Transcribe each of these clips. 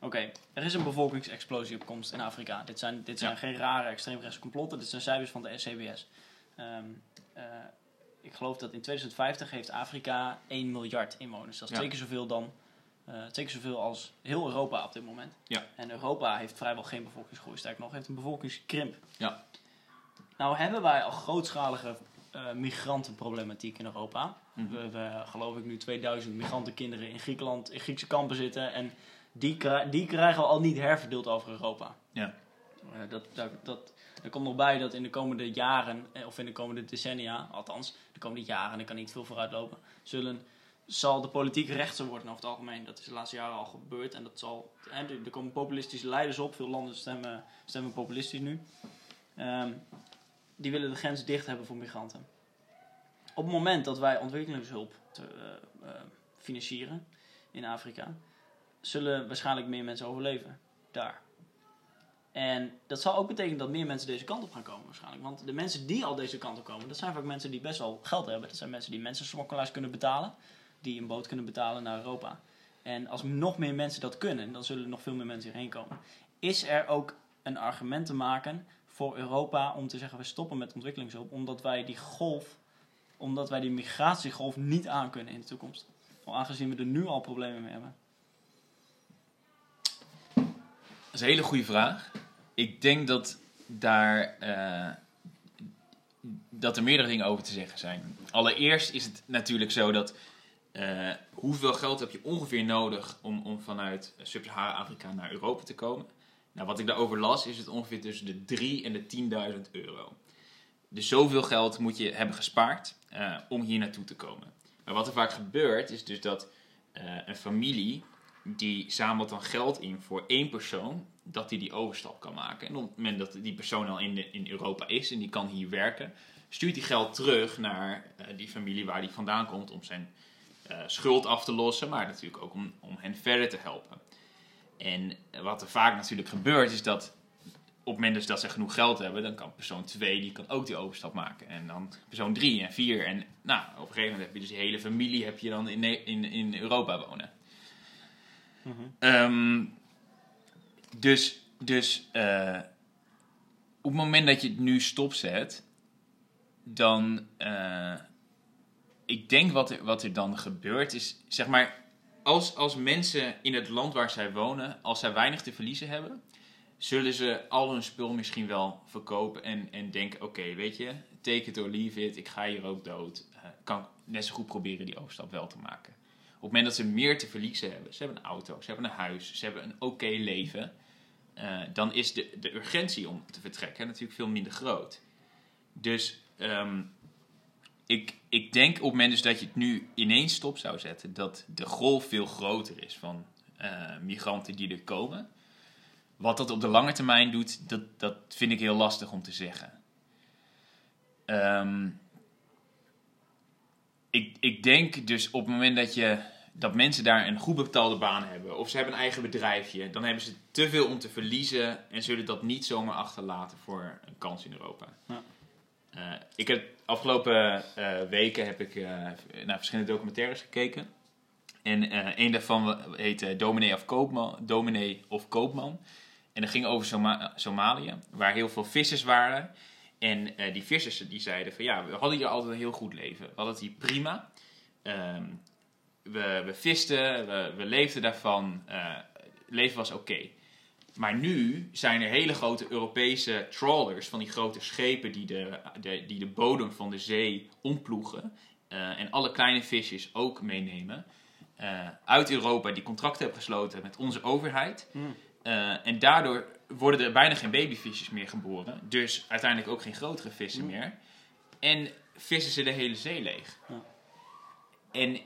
Oké, er is een bevolkingsexplosie op komst in Afrika. Dit zijn, dit zijn Ja. geen rare extreemrechtse complotten, dit zijn cijfers van de CBS. Ehm, eh, ik geloof dat in 2050 heeft Afrika 1 miljard inwoners. Dat is Ja. twee keer zoveel dan eh, twee keer zoveel als heel Europa op dit moment. Ja. En Europa heeft vrijwel geen bevolkingsgroei, sterker nog, heeft een bevolkingskrimp. Ja. Nou hebben wij al grootschalige eh, migrantenproblematiek in Europa. Mhm. We hebben, geloof ik, nu 2000 migrantenkinderen in Griekenland, in Griekse kampen zitten. En die, die krijgen we al niet herverdeeld over Europa. Ja. Eh, dat, dat, dat, er komt nog bij dat in de komende jaren, eh, of in de komende decennia, althans, de komende jaren, ik kan niet veel vooruit lopen, zullen, zal de politiek rechtser worden over het algemeen. Dat is de laatste jaren al gebeurd. En dat zal, hè, er komen populistische leiders op. Veel landen stemmen, stemmen populistisch nu. Ehm, die willen de grens dicht hebben voor migranten. Op het moment dat wij ontwikkelingshulp te, eh, financieren in Afrika, zullen waarschijnlijk meer mensen overleven daar. En dat zal ook betekenen dat meer mensen deze kant op gaan komen waarschijnlijk. Want de mensen die al deze kant op komen, dat zijn vaak mensen die best wel geld hebben. Dat zijn mensen die mensensmokkelaars kunnen betalen. Die een boot kunnen betalen naar Europa. En als nog meer mensen dat kunnen, dan zullen nog veel meer mensen hierheen komen. Is er ook een argument te maken voor Europa om te zeggen we stoppen met ontwikkelingshulp. Omdat wij die golf, omdat wij die migratiegolf niet aankunnen in de toekomst. Aangezien we er nu al problemen mee hebben. Dat is een hele goede vraag. Ik denk dat daar eh, dat er meerdere dingen over te zeggen zijn. Allereerst is het natuurlijk zo dat eh, hoeveel geld heb je ongeveer nodig om, om vanuit Sub-Sahara-Afrika naar Europa te komen? Nou, wat ik daarover las, is het ongeveer tussen de 3 en de 10.000 euro. Dus zoveel geld moet je hebben gespaard eh, om hier naartoe te komen. Maar wat er vaak gebeurt, is dus dat een familie die zamelt dan geld in voor één persoon, dat die die overstap kan maken. En op het moment dat die persoon al in, in Europa is en die kan hier werken, stuurt die geld terug naar eh, die familie waar die vandaan komt om zijn eh, schuld af te lossen, maar natuurlijk ook om, om hen verder te helpen. En wat er vaak natuurlijk gebeurt, is dat op het moment dat ze genoeg geld hebben, dan kan persoon 2 die kan ook die overstap maken. En dan persoon 3 en 4. En nou, op een gegeven moment heb je dus die hele familie heb je dan in, in, in Europa wonen. Ehm, dus dus eh, op het moment dat je het nu stopzet, dan. eh, ik denk wat er, wat er dan gebeurt is, zeg maar, als, als mensen in het land waar zij wonen, als zij weinig te verliezen hebben, zullen ze al hun spul misschien wel verkopen en, en denken: oké, weet je, take it or leave it, ik ga hier ook dood. Eh, kan net zo goed proberen die overstap wel te maken. Op het moment dat ze meer te verliezen hebben, ze hebben een auto, ze hebben een huis, ze hebben een oké leven, eh, dan is de, de urgentie om te vertrekken natuurlijk veel minder groot. Dus ehm, ik, ik denk op het moment dus dat je het nu ineens stop zou zetten, dat de golf veel groter is van eh, migranten die er komen. Wat dat op de lange termijn doet, dat, dat vind ik heel lastig om te zeggen. Ehm, ik, ik denk dus op het moment dat, je, dat mensen daar een goed betaalde baan hebben, of ze hebben een eigen bedrijfje, dan hebben ze te veel om te verliezen en zullen dat niet zomaar achterlaten voor een kans in Europa. Ja. Eh, ik heb afgelopen eh, weken heb ik eh, naar verschillende documentaires gekeken. En een daarvan heet Dominee of Koopman. Dominee of Koopman. En dat ging over Soma- Somalië, waar heel veel vissers waren. En die vissers die zeiden van ja, we hadden hier altijd een heel goed leven. We hadden het hier prima. Ehm, we, we visten, we, we leefden daarvan. Het leven was oké. Maar nu zijn er hele grote Europese trawlers van die grote schepen die de, de, die de bodem van de zee omploegen. eh, en alle kleine visjes ook meenemen. eh, uit Europa die contracten hebben gesloten met onze overheid. Hmm. En daardoor worden er bijna geen babyvisjes meer geboren. Dus uiteindelijk ook geen grotere vissen Hmm. meer. En vissen ze de hele zee leeg. Ja. En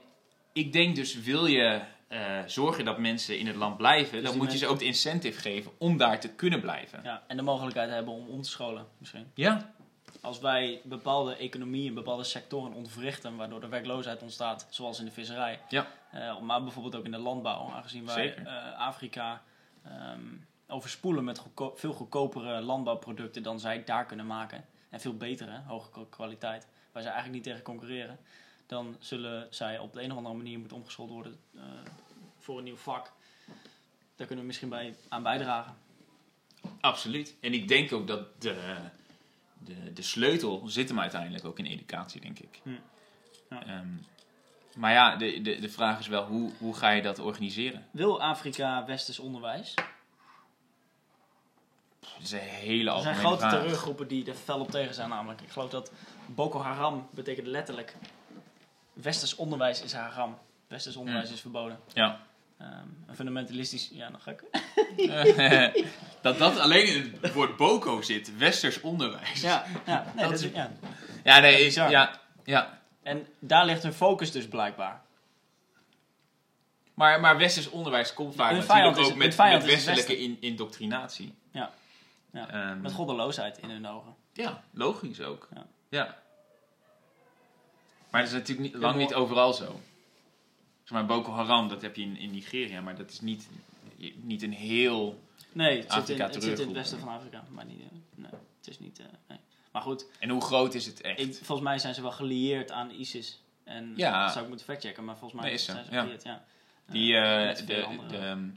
ik denk dus, wil je eh, zorgen dat mensen in het land blijven, dan Dus die moet je ze ook de incentive geven om daar te kunnen blijven. Ja, en de mogelijkheid hebben om om te scholen misschien. Ja, Als wij bepaalde economieën, bepaalde sectoren ontwrichten, waardoor de werkloosheid ontstaat, zoals in de visserij, Ja. eh, maar bijvoorbeeld ook in de landbouw, aangezien wij eh, Afrika ehm, overspoelen met goedko- veel goedkopere landbouwproducten dan zij daar kunnen maken, en veel betere, hoge kwa- kwaliteit, waar zij eigenlijk niet tegen concurreren, dan zullen zij op de een of andere manier moeten omgeschoold worden eh, voor een nieuw vak. daar kunnen we misschien bij aan bijdragen. Absoluut. En ik denk ook dat de, de, de sleutel zit hem uiteindelijk ook in educatie, denk ik. Hm. Ja. Ehm, maar ja, de, de, de vraag is wel, hoe, hoe ga je dat organiseren? Wil Afrika westers onderwijs? Dat is een hele Er zijn grote vraag. terreurgroepen die er fel op tegen zijn namelijk. Ik geloof dat Boko Haram betekent letterlijk... Westers onderwijs is haram. Westers onderwijs is verboden. Ja. Ehm, een fundamentalistisch... Ja, dan ga ik... dat dat alleen in het woord boko zit, westers onderwijs. Ja, ja, nee, Dat dat is- ja. ja nee, is, ja, ja. En daar ligt hun focus dus blijkbaar. Maar, maar westers onderwijs komt vaak natuurlijk is- ook met, westelijke in, indoctrinatie. Ja. Ja. Ehm, Met goddeloosheid in hun ogen. Ja, logisch ook. Ja. Ja. Maar dat is natuurlijk niet, lang niet overal zo. Zeg maar, Boko Haram, dat heb je in, in Nigeria, maar dat is niet, niet een heel... Nee, het, zit in, Afrika het zit in het westen van Afrika. Maar niet, eh, nee, het is niet... eh, nee. Maar goed, En hoe groot is het echt? ik, volgens mij zijn ze wel gelieerd aan ISIS. En Ja. dat zou ik moeten factchecken, maar volgens mij Nee, zijn ze ja. gelieerd, ja. Die, veel de, de, ehm,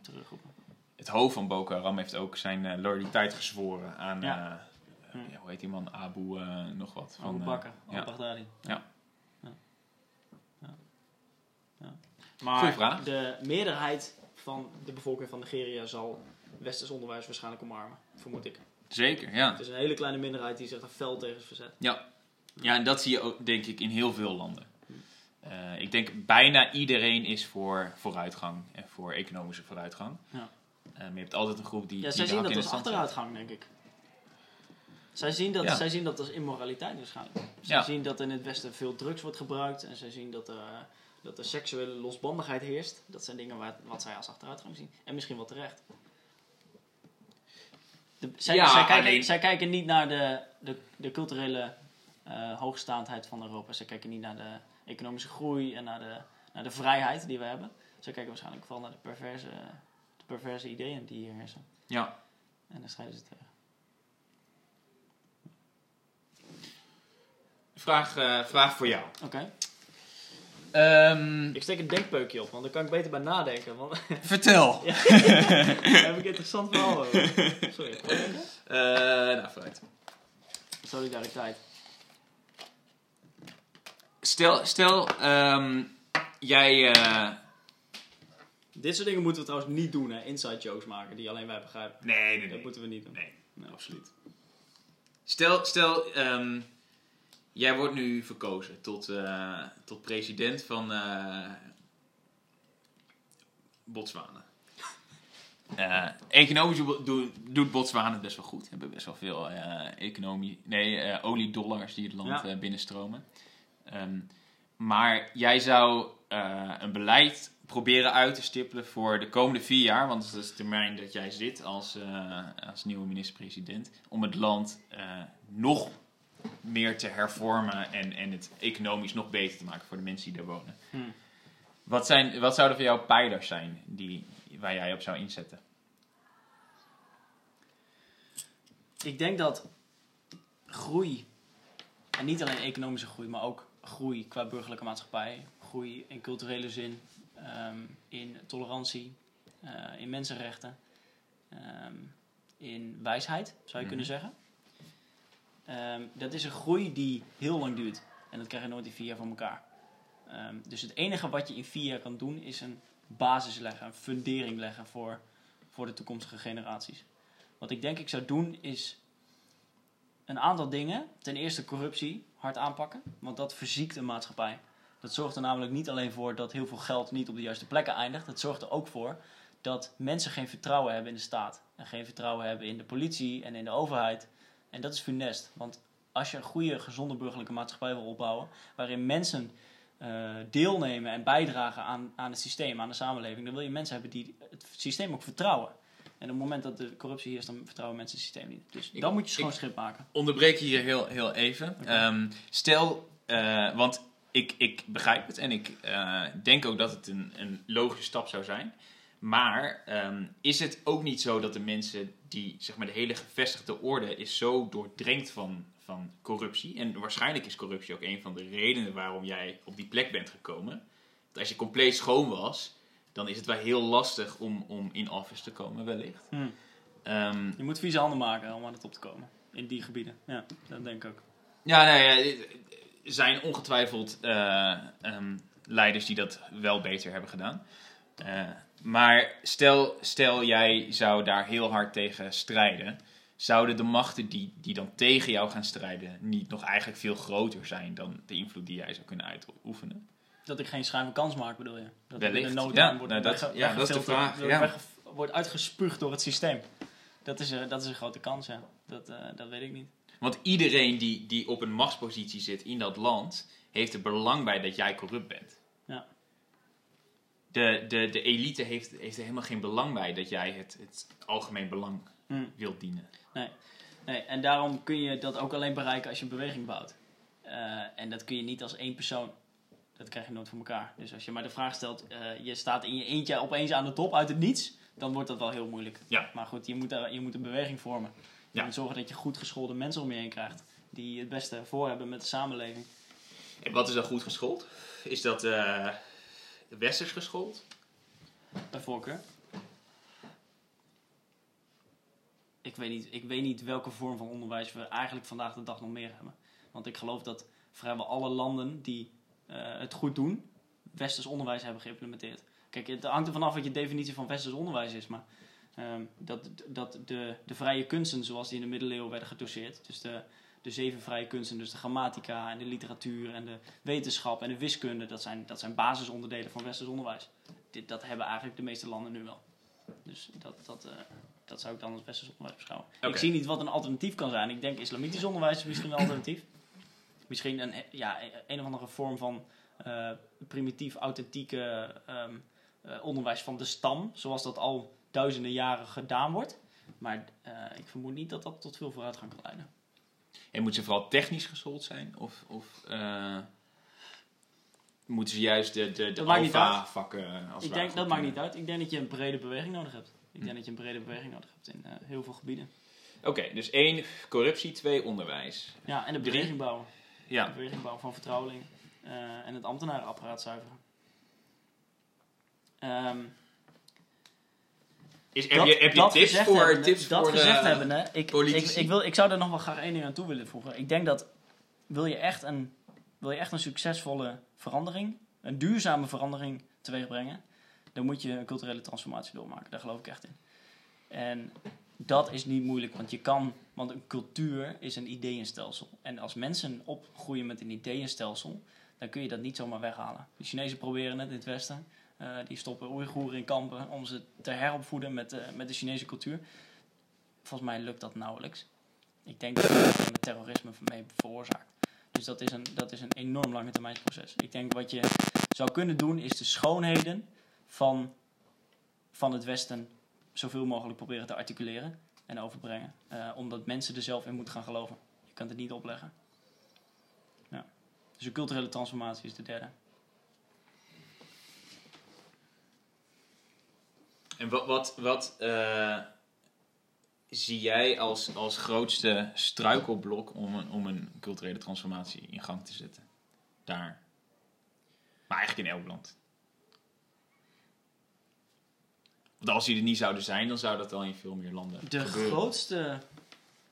het hoofd van Boko Haram heeft ook zijn loyaliteit gezworen aan... Ja. Hm. ja, hoe heet die man? Abu nog wat. Abu eh, Bakr, ja. al-Baghdadi. Ja. Ja. Ja. Ja. Maar de meerderheid van de bevolking van Nigeria zal westers onderwijs waarschijnlijk omarmen, vermoed ik. Zeker, ja. Het is een hele kleine minderheid die zich er fel tegen is verzet. Ja. ja, en dat zie je ook, denk ik, in heel veel landen. Eh, ik denk bijna iedereen is voor vooruitgang en voor economische vooruitgang. Ja. Eh, maar je hebt altijd een groep die. Ja, die zij zien dat als achteruitgang, denk ik. Zij zien dat, Ja. zij zien dat als immoraliteit waarschijnlijk. Zij Ja. zien dat in het Westen veel drugs wordt gebruikt. En zij zien dat er, eh, dat er seksuele losbandigheid heerst. Dat zijn dingen waar, wat zij als achteruitgang zien. En misschien wel terecht. De, zij, Ja, zij, kijken, alleen- zij kijken niet naar de, de, de culturele eh, hoogstaandheid van Europa. Zij kijken niet naar de economische groei en naar de, naar de vrijheid die we hebben. Zij kijken waarschijnlijk vooral naar de perverse, de perverse ideeën die hier heersen. Ja. En daar strijden ze tegen. Vraag, eh, vraag voor jou. Oké. Ehm, Ik steek een denkpeukje op, want dan kan ik beter bij nadenken. Want vertel. daar heb ik interessant verhaal over. Sorry. Eh, nou, vooruit. Solidariteit. Stel, stel ehm, jij. eh, Dit soort dingen moeten we trouwens niet doen, hè. Inside jokes maken die alleen wij begrijpen. nee, nee, Dat nee. moeten we niet doen. Nee, Nee. absoluut. Stel, stel ehm, jij wordt nu verkozen tot, eh, tot president van eh, Botswana. Eh, economisch do- do- doet Botswana het best wel goed. Hebben best wel veel economie, nee, oliedollars die het land Ja. binnenstromen. Ehm, maar jij zou een beleid proberen uit te stippelen voor de komende vier jaar, want dat is de termijn dat jij zit als, als nieuwe minister-president, om het land nog meer te hervormen en, en het economisch nog beter te maken voor de mensen die daar wonen. Hmm. Wat, zijn, wat zouden voor jou pijlers zijn die, waar jij op zou inzetten? Ik denk dat groei, en niet alleen economische groei, maar ook groei qua burgerlijke maatschappij, groei in culturele zin, ehm, in tolerantie, eh, in mensenrechten, ehm, in wijsheid, zou je Mhm. kunnen zeggen. Ehm, dat is een groei die heel lang duurt. En dat krijg je nooit in vier jaar voor elkaar. Ehm, dus het enige wat je in vier jaar kan doen, is een basis leggen, een fundering leggen voor, voor de toekomstige generaties. Wat ik denk ik zou doen, is een aantal dingen. Ten eerste corruptie hard aanpakken, want dat verziekt een maatschappij. Dat zorgt er namelijk niet alleen voor dat heel veel geld niet op de juiste plekken eindigt. Het zorgt er ook voor dat mensen geen vertrouwen hebben in de staat. En geen vertrouwen hebben in de politie en in de overheid. En dat is funest. Want als je een goede, gezonde burgerlijke maatschappij wil opbouwen, waarin mensen eh, deelnemen en bijdragen aan, aan het systeem, aan de samenleving, dan wil je mensen hebben die het systeem ook vertrouwen. En op het moment dat de corruptie heerst, dan vertrouwen mensen het systeem niet. Dus Ik- dan moet je schoon schip maken. onderbreek je hier heel, heel even. Ehm, stel, eh, want ik, ik begrijp het en ik eh, denk ook dat het een, een logische stap zou zijn. Maar ehm, is het ook niet zo dat de mensen die, zeg maar, de hele gevestigde orde is zo doordrenkt van, van corruptie. En waarschijnlijk is corruptie ook een van de redenen waarom jij op die plek bent gekomen. Dat als je compleet schoon was, dan is het wel heel lastig om, om in office te komen, wellicht. Hm. Ehm, Je moet vieze handen maken om aan de top te komen. In die gebieden. Ja, dat denk ik ook. ja, ja, er zijn ongetwijfeld eh, ehm, leiders die dat wel beter hebben gedaan. Eh, maar stel, stel jij zou daar heel hard tegen strijden. Zouden de machten die, die dan tegen jou gaan strijden niet nog eigenlijk veel groter zijn dan de invloed die jij zou kunnen uitoefenen? Dat ik geen van kans maak, bedoel je? Dat Wellicht. de nood Ja, wordt, nou, dat- ja, dat is de vraag, wordt ja. wegge- wordt uitgespuugd door het systeem. Dat is, een- dat is een grote kans, ja. Dat, eh, dat weet ik niet. Want iedereen die, die op een machtspositie zit in dat land, heeft er belang bij dat jij corrupt bent. De, de, de elite heeft, heeft er helemaal geen belang bij dat jij het, het algemeen belang Hm. wilt dienen. Nee, en daarom kun je dat ook alleen bereiken als je een beweging bouwt. Eh, en dat kun je niet als één persoon. Dat krijg je nooit voor elkaar. Dus als je maar de vraag stelt, eh, je staat in je eentje opeens aan de top uit het niets, dan wordt dat wel heel moeilijk. Ja. Maar goed, je moet, daar- je moet een beweging vormen. Je Ja. moet zorgen dat je goed geschoolde mensen om je heen krijgt. Die het beste voor hebben met de samenleving. En wat is dan goed geschoold? Is dat eh westers geschoold? Bij voorkeur. Ik weet, niet, ik weet niet welke vorm van onderwijs we eigenlijk vandaag de dag nog meer hebben. Want ik geloof dat vrijwel alle landen die eh, het goed doen, westers onderwijs hebben geïmplementeerd. Kijk, het hangt er vanaf wat je definitie van westers onderwijs is. Maar ehm, dat, dat de, de vrije kunsten zoals die in de middeleeuwen werden gedoseerd. Dus de, de zeven vrije kunsten, dus de grammatica en de literatuur en de wetenschap en de wiskunde. Dat zijn, dat zijn basisonderdelen van westers onderwijs dit, dat hebben eigenlijk de meeste landen nu wel. Dus dat, dat, eh, dat zou ik dan als westers onderwijs beschouwen. Ik zie niet wat een alternatief kan zijn. Ik denk islamitisch onderwijs is misschien een alternatief. Misschien een, ja, een of andere vorm van eh, primitief, authentieke ehm, eh, onderwijs van de stam. Zoals dat al duizenden jaren gedaan wordt. Maar eh, ik vermoed niet dat dat tot veel vooruitgang kan leiden. En moeten ze vooral technisch geschoold zijn? Of, of eh, moeten ze juist de, de, de niet alfa-vakken als ik denk, dat maakt niet uit. Ik denk dat je een brede beweging nodig hebt. Ik Hm. denk dat je een brede beweging nodig hebt in eh, heel veel gebieden. Oké, dus één, corruptie. Twee, onderwijs. Ja, en de beweging bouwen. Ja, De beweging bouwen van vertrouweling. eh, en het ambtenarenapparaat zuiveren. Ehm, Is, heb dat- je, heb je dat tips gezegd voor, tips dat voor gezegd eh, hebben, hè, ik, ik, wil, ik zou er nog wel graag één ding aan toe willen voegen. Ik denk dat wil je echt een, wil je echt een succesvolle verandering, een duurzame verandering teweeg brengen, dan moet je een culturele transformatie doormaken. Daar geloof ik echt in. En dat is niet moeilijk, want je kan, want een cultuur is een ideeënstelsel. En als mensen opgroeien met een ideeënstelsel, dan kun je dat niet zomaar weghalen. De Chinezen proberen het in het Westen. Eh, die stoppen Oeigoeren in kampen om ze te heropvoeden met, de met de Chinese cultuur. Volgens mij lukt dat nauwelijks. Ik denk dat met terrorisme mee veroorzaakt. Dus dat is, een, dat is een enorm lange termijnsproces. Ik denk wat je zou kunnen doen is de schoonheden van, van het Westen zoveel mogelijk proberen te articuleren en overbrengen. Eh, omdat mensen er zelf in moeten gaan geloven. Je kan het niet opleggen. Ja. Dus een culturele transformatie is de derde. En wat, wat, wat eh, zie jij als, als grootste struikelblok om een, om een culturele transformatie in gang te zetten? Daar. Maar eigenlijk in elk land. Want als die er niet zouden zijn, dan zou dat al in veel meer landen De gebeuren. grootste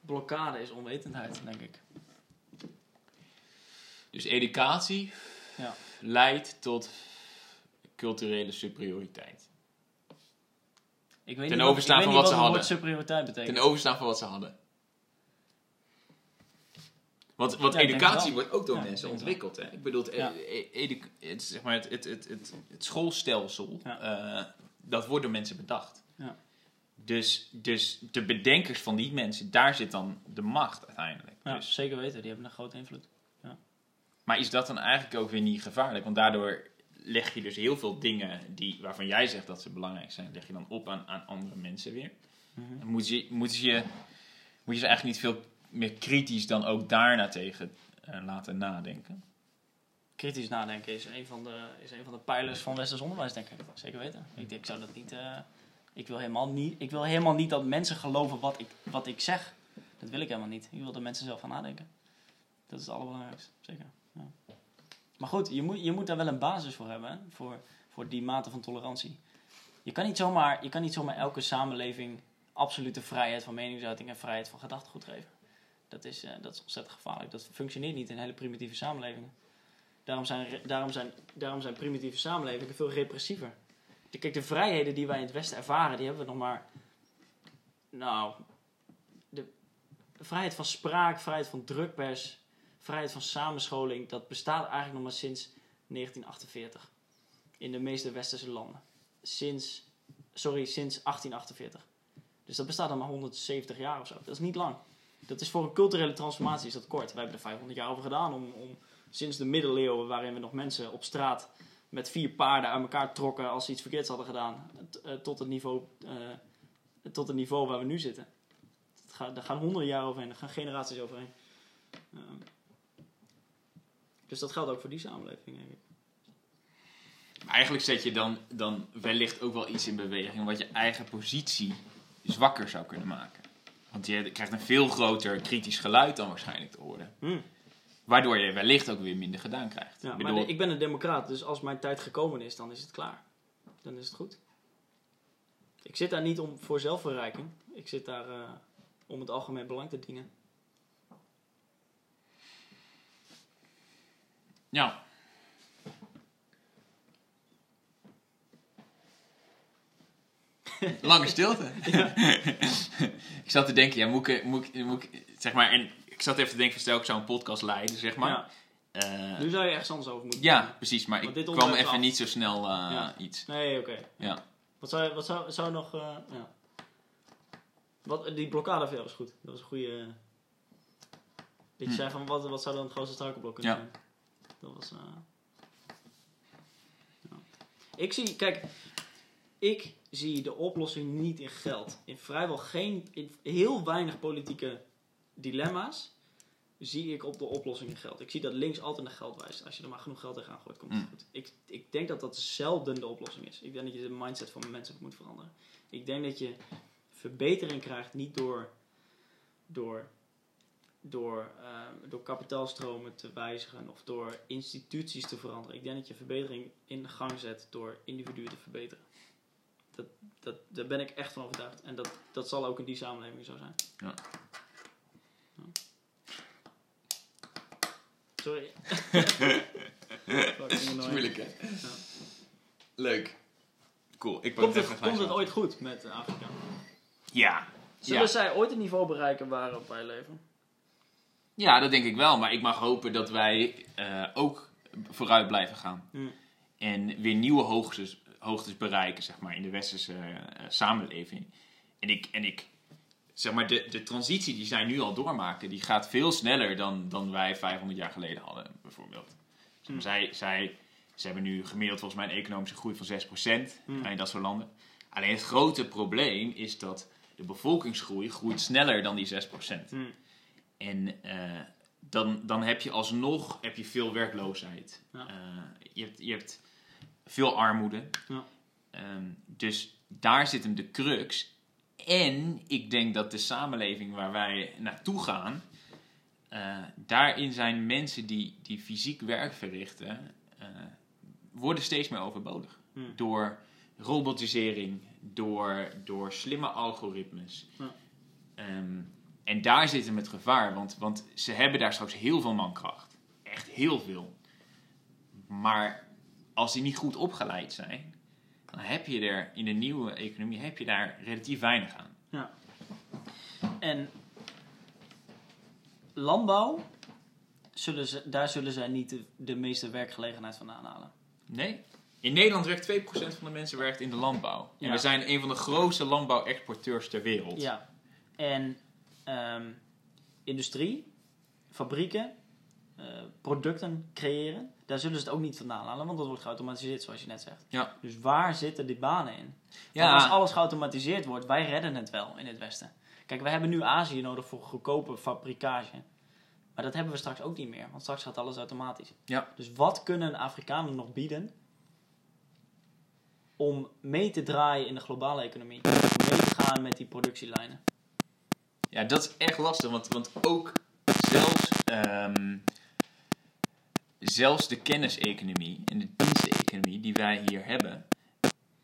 blokkade is onwetendheid, denk ik. Dus educatie Ja. leidt tot culturele superioriteit. Ik weet Ten niet overstaan ik weet van niet wat ze hadden. superioriteit betekent. Ten overstaan van wat ze hadden. Want, want Ja, ik educatie wordt ook door Ja, mensen ik ontwikkeld. Hè? Ik bedoel, het, Ja. e- edu- het, zeg maar het, het, het, het, het schoolstelsel, eh, dat wordt door mensen bedacht. Ja. Dus, dus de bedenkers van die mensen, daar zit dan de macht uiteindelijk. Ja, Dus, zeker weten. Die hebben een grote invloed. maar is dat dan eigenlijk ook weer niet gevaarlijk? Want daardoor leg je dus heel veel dingen die, waarvan jij zegt dat ze belangrijk zijn, leg je dan op aan, aan andere mensen weer. Mhm. Moet je, moet, je, moet je ze eigenlijk niet veel meer kritisch dan ook daarna tegen eh, laten nadenken? Kritisch nadenken is een, van de, is een van de pijlers van westers onderwijs, denk ik. Zeker weten. Ik, denk, ik zou dat niet... eh, ik, wil helemaal niet ik wil helemaal niet dat mensen geloven wat ik, wat ik zeg. Dat wil ik helemaal niet. Ik wil dat mensen zelf gaan nadenken. Dat is het allerbelangrijkste. Zeker. Maar goed, je moet, je moet daar wel een basis voor hebben. Voor, voor die mate van tolerantie. Je kan niet zomaar, je kan niet zomaar elke samenleving absolute vrijheid van meningsuiting en vrijheid van gedachtegoed geven. Dat is, eh, dat is ontzettend gevaarlijk. Dat functioneert niet in hele primitieve samenlevingen. Daarom zijn, daarom zijn, daarom zijn primitieve samenlevingen veel repressiever. Kijk, de vrijheden die wij in het Westen ervaren, die hebben we nog maar. Nou, de vrijheid van spraak, vrijheid van drukpers, vrijheid van samenscholing, dat bestaat eigenlijk nog maar sinds 1948. In de meeste westerse landen. Sinds, sorry, sinds 1848. Dus dat bestaat dan maar 170 jaar of zo. Dat is niet lang. Dat is voor een culturele transformatie is dat kort. Wij hebben er 500 jaar over gedaan om, om sinds de middeleeuwen, waarin we nog mensen op straat met vier paarden uit elkaar trokken als ze iets verkeerds hadden gedaan, eh, tot, het niveau, eh, tot het niveau waar we nu zitten. Het gaat, daar gaan honderden jaren overheen, daar gaan generaties overheen. Ehm, dus dat geldt ook voor die samenleving, denk ik. Maar eigenlijk zet je dan, dan wellicht ook wel iets in beweging wat je eigen positie zwakker zou kunnen maken. Want je krijgt een veel groter kritisch geluid dan waarschijnlijk te horen. Hmm. Waardoor je wellicht ook weer minder gedaan krijgt. Ja, Ik maar de- ik ben een democraat, dus als mijn tijd gekomen is, dan is het klaar. Dan is het goed. Ik zit daar niet om voor zelfverrijking. Ik zit daar eh, om het algemeen belang te dienen. Ja. Lange stilte. ik zat te denken, ja, moet ik, moet ik, moet ik, zeg maar, en ik zat even te denken, stel ik zou een podcast leiden, zeg maar. Ja, Eh, nu zou je ergens anders over moeten. ja, precies, maar Want ik kwam even af. niet zo snel eh, Ja. iets. Nee, oké. Ja. Wat zou, wat zou, zou nog... eh, ja. wat, die blokkade van jou was goed. Dat was een goede... eh, dat je Hm. zei van, wat, wat zou dan het grootste struikelblok kunnen Ja. zijn? Dat was... eh, ja. Ik zie... Kijk, ik zie de oplossing niet in geld. In vrijwel geen... In heel weinig politieke dilemma's zie ik op de oplossing in geld. Ik zie dat links altijd naar geld wijst. Als je er maar genoeg geld tegenaan gooit, komt het Mm. goed. Ik, ik denk dat dat zelden de oplossing is. Ik denk dat je de mindset van mensen moet veranderen. Ik denk dat je verbetering krijgt niet door, door, door, eh, door kapitaalstromen te wijzigen of door instituties te veranderen. Ik denk dat je verbetering in gang zet door individuen te verbeteren. Dat, dat, daar ben ik echt van overtuigd. En dat, dat zal ook in die samenleving zo zijn. Ja. Ja. Sorry. Dat is moeilijk, hè? Ja. Leuk. Cool. Ik Komt het, komt het ooit goed met Afrika? Ja. Zullen Ja. zij ooit het niveau bereiken waarop wij leven? Ja, dat denk ik wel. Maar ik mag hopen dat wij eh, ook vooruit blijven gaan. En weer nieuwe hoogtes, hoogtes bereiken, zeg maar, in de westerse eh, samenleving. En ik, en ik, zeg maar, de, de transitie die zij nu al doormaken, die gaat veel sneller dan, dan wij 500 jaar geleden hadden, bijvoorbeeld. Zeg maar, zij, zij, ze hebben nu gemiddeld volgens mij een economische groei van 6% Hmm. in dat soort landen. Alleen het grote probleem is dat de bevolkingsgroei groeit sneller dan die 6%. En eh, dan, dan heb je alsnog heb je veel werkloosheid. Ja. Eh, je, hebt, je hebt veel armoede. Ja. Ehm, dus daar zit hem de crux. En ik denk dat de samenleving waar wij naartoe gaan, eh, daarin zijn mensen die, die fysiek werk verrichten, worden steeds meer overbodig. Door robotisering, door, door slimme algoritmes. Ja. Ehm, en daar zit hem het gevaar, want, want ze hebben daar straks heel veel mankracht. Echt heel veel. Maar als die niet goed opgeleid zijn, dan heb je er in de nieuwe economie heb je daar relatief weinig aan. En landbouw, zullen ze, daar zullen zij niet de, de meeste werkgelegenheid vandaan halen. Nee. In Nederland werkt 2% van de mensen werkt in de landbouw. En Ja. we zijn een van de grootste landbouwexporteurs ter wereld. Ja. En ehm, industrie, fabrieken, eh, producten creëren, daar zullen ze het ook niet vandaan halen, want dat wordt geautomatiseerd, zoals je net zegt. Ja. Dus waar zitten die banen in? Ja. Want als alles geautomatiseerd wordt, wij redden het wel in het Westen. Kijk, we hebben nu Azië nodig voor goedkope fabrikage. Maar dat hebben we straks ook niet meer, want straks gaat alles automatisch. Ja. Dus wat kunnen Afrikanen nog bieden om mee te draaien in de globale economie? Om mee te gaan met die productielijnen? Ja, dat is echt lastig, want, want ook zelfs, ehm, zelfs de kenniseconomie en de diensteconomie die wij hier hebben,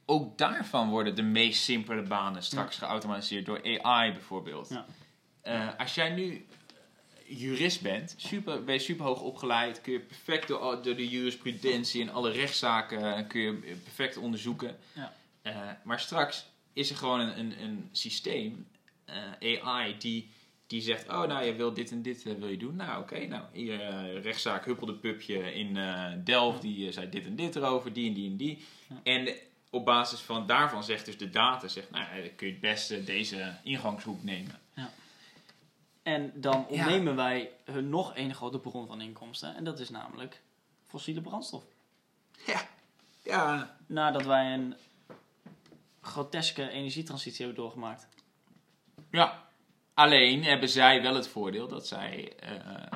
ook daarvan worden de meest simpele banen straks geautomatiseerd door AI bijvoorbeeld. Ja. Eh, als jij nu jurist bent, super, ben je super hoog opgeleid, kun je perfect door, door de jurisprudentie en alle rechtszaken eh, kun je perfect onderzoeken. Ja. Eh, maar straks is er gewoon een, een, een systeem, eh, AI, die, die zegt: Oh, nou, je wil dit en dit eh, wil je doen. Nou, oké, nou, hier eh, rechtszaak Huppelde Pupje in eh, Delft, die zei dit en dit erover, die en die en die. Ja. En op basis van daarvan zegt dus de data: zegt, Nou, ja, dan kun je het beste deze ingangshoek nemen. En dan Ja. ontnemen wij hun nog een grote bron van inkomsten. En dat is namelijk fossiele brandstof. Ja, ja, Nadat wij een groteske energietransitie hebben doorgemaakt. Ja, alleen hebben zij wel het voordeel dat zij eh,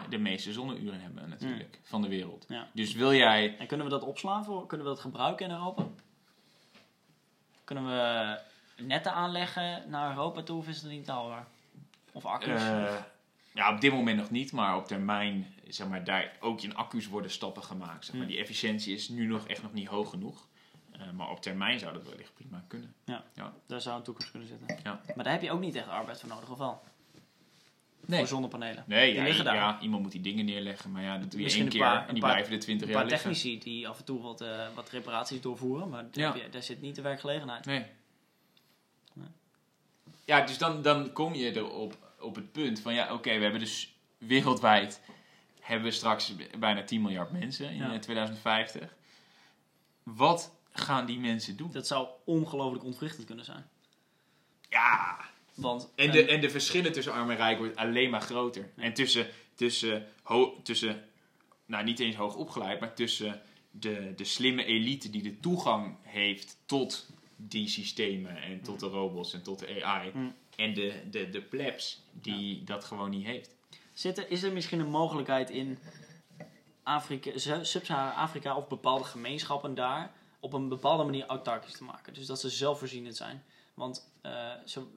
de meeste zonneuren hebben natuurlijk van de wereld. Ja. Dus wil jij... En kunnen we dat opslaan? Voor, kunnen we dat gebruiken in Europa? Kunnen we netten aanleggen naar Europa toe of is het niet haalbaar? Of accu's? eh, ja, op dit moment nog niet, maar op termijn, zeg maar, daar ook in accu's worden stappen gemaakt. Zeg maar. Hmm. Die efficiëntie is nu nog echt nog niet hoog genoeg. Eh, maar op termijn zou dat wellicht prima kunnen. Daar zou een toekomst kunnen zitten. Ja. Maar daar heb je ook niet echt arbeid voor nodig, of wel? Nee. Voor zonnepanelen. Nee, Die ja, daar. ja, iemand moet die dingen neerleggen. Maar ja, dat doe je één een keer paar- en een die paar- blijven er twintig Een jaar paar liggen. technici die af en toe wat, eh, wat reparaties doorvoeren, maar daar, Ja. heb je- daar zit niet de werkgelegenheid. Nee. Nee. Ja, dus dan, dan kom je erop op het punt van ja, oké, we hebben dus wereldwijd hebben we straks bijna 10 miljard mensen in Ja. eh, 2050. Wat gaan die mensen doen? Dat zou ongelooflijk ontwrichtend kunnen zijn. Ja, Want en de, en de verschillen tussen arm en rijk wordt alleen maar groter. En tussen, tussen, ho, tussen, nou niet eens hoog opgeleid, maar tussen de, de slimme elite die de toegang heeft tot die systemen en tot de robots en tot de AI. Mm. En de, de, de plebs die dat gewoon niet heeft. Zit er, is er misschien een mogelijkheid in Afrika, Sub-Sahara-Afrika of bepaalde gemeenschappen daar op een bepaalde manier autarkisch te maken? Dus dat ze zelfvoorzienend zijn. Want eh,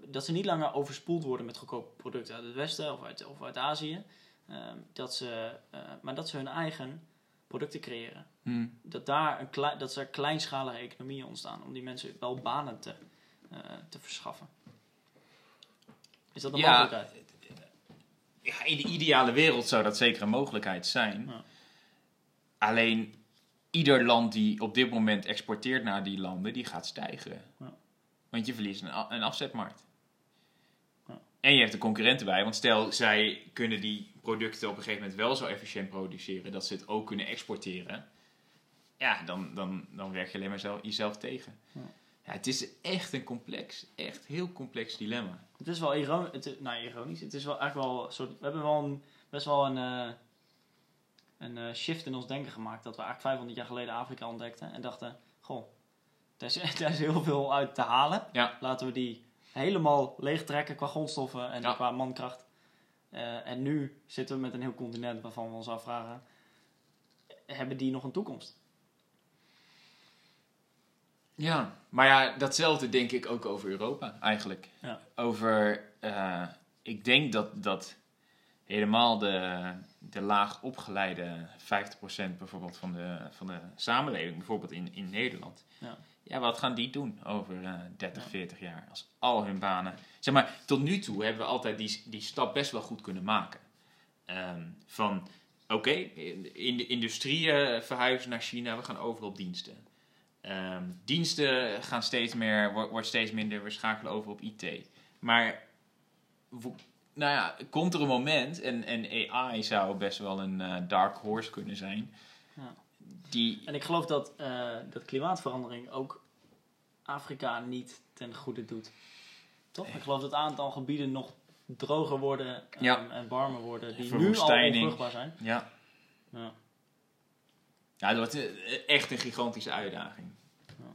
dat ze niet langer overspoeld worden met goedkope producten uit het Westen of uit, of uit Azië. Ehm, dat ze, eh, maar dat ze hun eigen producten creëren. Dat, daar een klei- dat er kleinschalige economieën ontstaan om die mensen wel banen te, eh, te verschaffen. Is dat een Ja. mogelijkheid? Ja, in de ideale wereld zou dat zeker een mogelijkheid zijn. Ja. Alleen ieder land die op dit moment exporteert naar die landen, die gaat stijgen. Ja. Want je verliest een, een afzetmarkt. Ja. En je hebt de concurrenten bij. Want stel, zij kunnen die producten op een gegeven moment wel zo efficiënt produceren dat ze het ook kunnen exporteren. Ja, dan, dan, dan werk je alleen maar zelf, jezelf tegen. Ja. Ja, het is echt een complex, echt heel complex dilemma. Het is wel ironisch. Het is, nou, ironisch. Het is wel eigenlijk wel een soort. We hebben wel een, best wel een, eh, een eh, shift in ons denken gemaakt. Dat we eigenlijk 500 jaar geleden Afrika ontdekten. En dachten: Goh, daar is, daar is heel veel uit te halen. Ja. Laten we die helemaal leegtrekken qua grondstoffen en Ja. qua mankracht. Eh, en nu zitten we met een heel continent waarvan we ons afvragen: hebben die nog een toekomst? Ja, maar ja, datzelfde denk ik ook over Europa eigenlijk. Ja. Over, eh, ik denk dat, dat helemaal de, de laag opgeleide 50% bijvoorbeeld van de, van de samenleving, bijvoorbeeld in, in Nederland. Ja. Ja, wat gaan die doen over eh 30, Ja. 40 jaar? Als al hun banen. Zeg maar, tot nu toe hebben we altijd die, die stap best wel goed kunnen maken. Ehm, van, oké, in in de industrie eh, verhuizen naar China, we gaan over op diensten. Ehm, diensten gaan steeds meer, wordt, steeds minder, we schakelen over op IT. Maar, nou ja, komt er een moment, en, en AI zou best wel een eh, dark horse kunnen zijn, Ja. die En ik geloof dat, eh, dat klimaatverandering ook Afrika niet ten goede doet. Toch? Ik geloof dat een aantal gebieden nog droger worden ehm, Ja. en warmer worden, die nu al onvruchtbaar zijn. Ja. Ja. Ja, dat wordt eh, echt een gigantische uitdaging. Ja.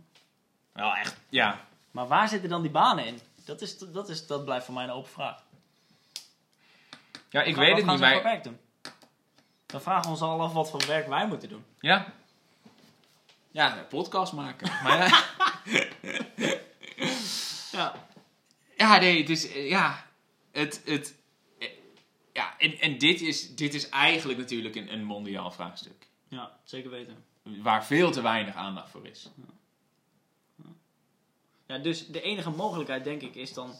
Wel echt, ja. Maar waar zitten dan die banen in? Dat, is, dat, is, dat blijft voor mij een open vraag. Ja, ik weet het wat niet, gaan ze voor maar... werk doen? Dan vragen we ons al af wat voor werk wij moeten doen. Ja. Ja, een podcast maken. Maar ja, Ja. ja nee, het is... eh, Ja, het... het eh, ja, en, en dit, is, dit is eigenlijk natuurlijk een, een mondiaal vraagstuk. ja, zeker weten. Waar veel te weinig aandacht voor is. Ja, dus de enige mogelijkheid, denk ik, is dan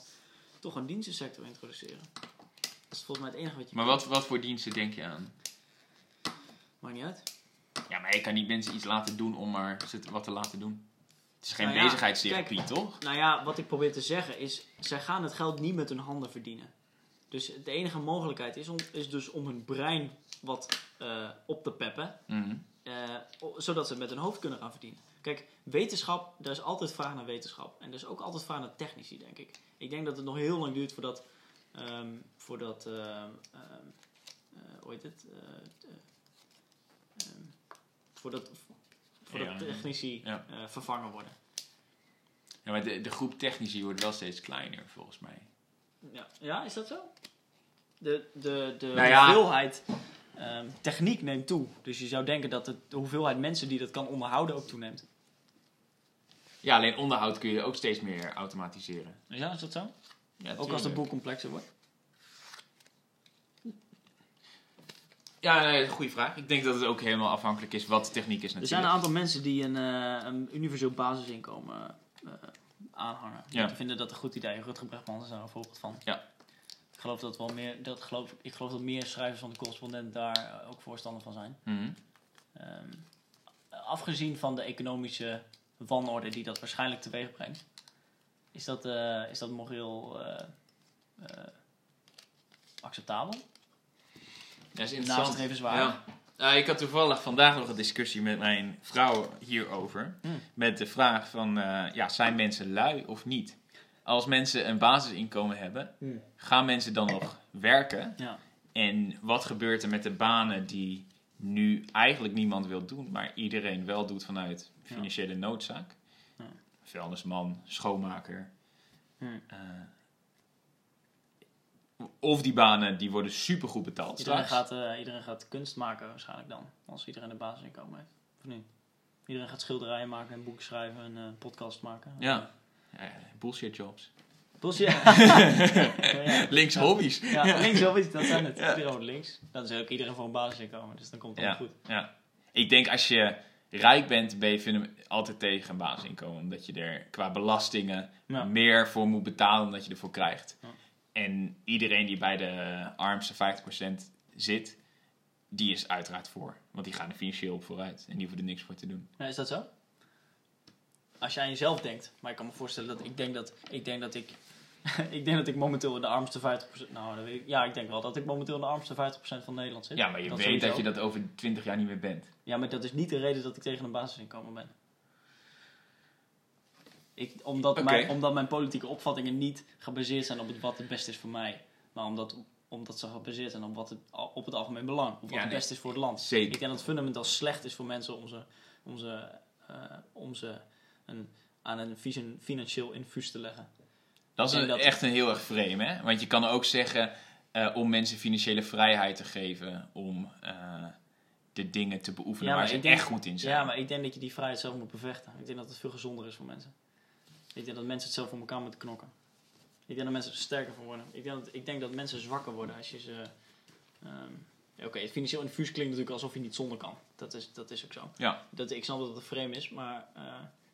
toch een dienstensector introduceren. Dat is volgens mij het enige wat je Maar wat, wat voor diensten denk je aan? Maakt niet uit. Ja, maar je kan niet mensen iets laten doen om maar wat te laten doen. Het is geen Nou ja, bezigheidstherapie, toch? Nou ja, wat ik probeer te zeggen is, zij gaan het geld niet met hun handen verdienen. Dus de enige mogelijkheid is, om, is dus om hun brein wat eh, op te peppen, Mhm. eh, zodat ze het met hun hoofd kunnen gaan verdienen. Kijk, wetenschap, daar is altijd vraag naar wetenschap. En er is ook altijd vraag naar technici, denk ik. Ik denk dat het nog heel lang duurt voordat, ehm, voordat ehm, ehm, eh, hoe heet het? Eh, eh, ehm, voordat, voordat technici eh, vervangen worden. Ja, maar de, de groep technici wordt wel steeds kleiner, volgens mij. Ja, ja is dat zo? De, de, de Nou ja. hoeveelheid techniek neemt toe. Dus je zou denken dat het, de hoeveelheid mensen die dat kan onderhouden ook toeneemt. Ja, alleen onderhoud kun je ook steeds meer automatiseren. Ja, is dat zo? Ja, Ook als de boel complexer wordt. Ja, nee, goede vraag. Ik denk dat het ook helemaal afhankelijk is wat de techniek is Er natuurlijk. zijn een aantal mensen die een, eh, een universeel basisinkomen eh, aanhangen. Ja. Die vinden dat een goed idee. Rutger Bregman is daar een voorbeeld van. Ja. Ik geloof dat wel meer, dat geloof, ik geloof dat meer schrijvers van de correspondent daar eh, ook voorstander van zijn. Mhm. Ehm, afgezien van de economische wanorde die dat waarschijnlijk teweeg brengt, is dat, eh, is dat moreel eh, eh, acceptabel? Dat is interessant. Ja. Nou, ik had toevallig vandaag nog een discussie met mijn vrouw hierover. Hmm. Met de vraag van, ja, zijn mensen lui of niet? Als mensen een basisinkomen hebben, Hmm. gaan mensen dan nog werken? Ja. En wat gebeurt er met de banen die nu eigenlijk niemand wil doen, maar iedereen wel doet vanuit financiële noodzaak? Vuilnisman, schoonmaker. Hmm. eh, of die banen die worden supergoed betaald Iedereen, straks. gaat, eh, iedereen gaat kunst maken waarschijnlijk dan, als iedereen een basisinkomen heeft. Of niet? Iedereen gaat schilderijen maken, een boek schrijven, een eh, podcast maken. Ja. Ja, bullshit jobs. Bullshit. ja. Links hobby's. Ja, links iets, dat zijn het. Iedereen wordt links. Dan is ook iedereen voor een basisinkomen, dus dan komt het Ja, goed. ja. Ik denk als je rijk bent, ben je vind altijd tegen een basisinkomen. Omdat je er qua belastingen Ja. meer voor moet betalen dan dat je ervoor krijgt. Ja. En iedereen die bij de armste 50% zit, die is uiteraard voor. Want die gaan er financieel op vooruit. En die hoeven er niks voor te doen. Ja, is dat zo? Als je aan jezelf denkt, maar ik kan me voorstellen dat ik denk dat ik, denk dat ik, ik denk dat ik momenteel in de armste 50%, nou dat weet ik, ja ik denk wel dat ik momenteel in de armste 50% van Nederland zit. Ja, maar je weet sowieso. dat je dat over 20 jaar niet meer bent. Ja, maar dat is niet de reden dat ik tegen een basisinkomen ben. Ik, omdat, mijn, omdat mijn politieke opvattingen niet gebaseerd zijn op het, wat het beste is voor mij. Maar omdat, omdat ze gebaseerd zijn op, wat het, op het algemeen belang. Op wat Ja, het nee. beste is voor het land. Zeker. Ik denk dat het fundamentaal slecht is voor mensen om ze, om ze, eh, om ze een, aan een finan- financieel infuus te leggen. Dat is dat- echt een heel erg vreemd, hè? Want je kan ook zeggen eh, om mensen financiële vrijheid te geven om eh, de dingen te beoefenen Ja, waar ze denk- echt goed in zijn. Ja, maar ik denk dat je die vrijheid zelf moet bevechten. Ik denk dat het veel gezonder is voor mensen. Ik denk dat mensen het zelf voor elkaar moeten knokken. Ik denk dat mensen er sterker van worden. Ik denk dat, ik denk dat mensen zwakker worden als je ze... ehm, Oké, het financieel infuus klinkt natuurlijk alsof je niet zonder kan. Dat is, dat is ook zo. Ja. Dat, ik snap dat het een frame is, maar eh,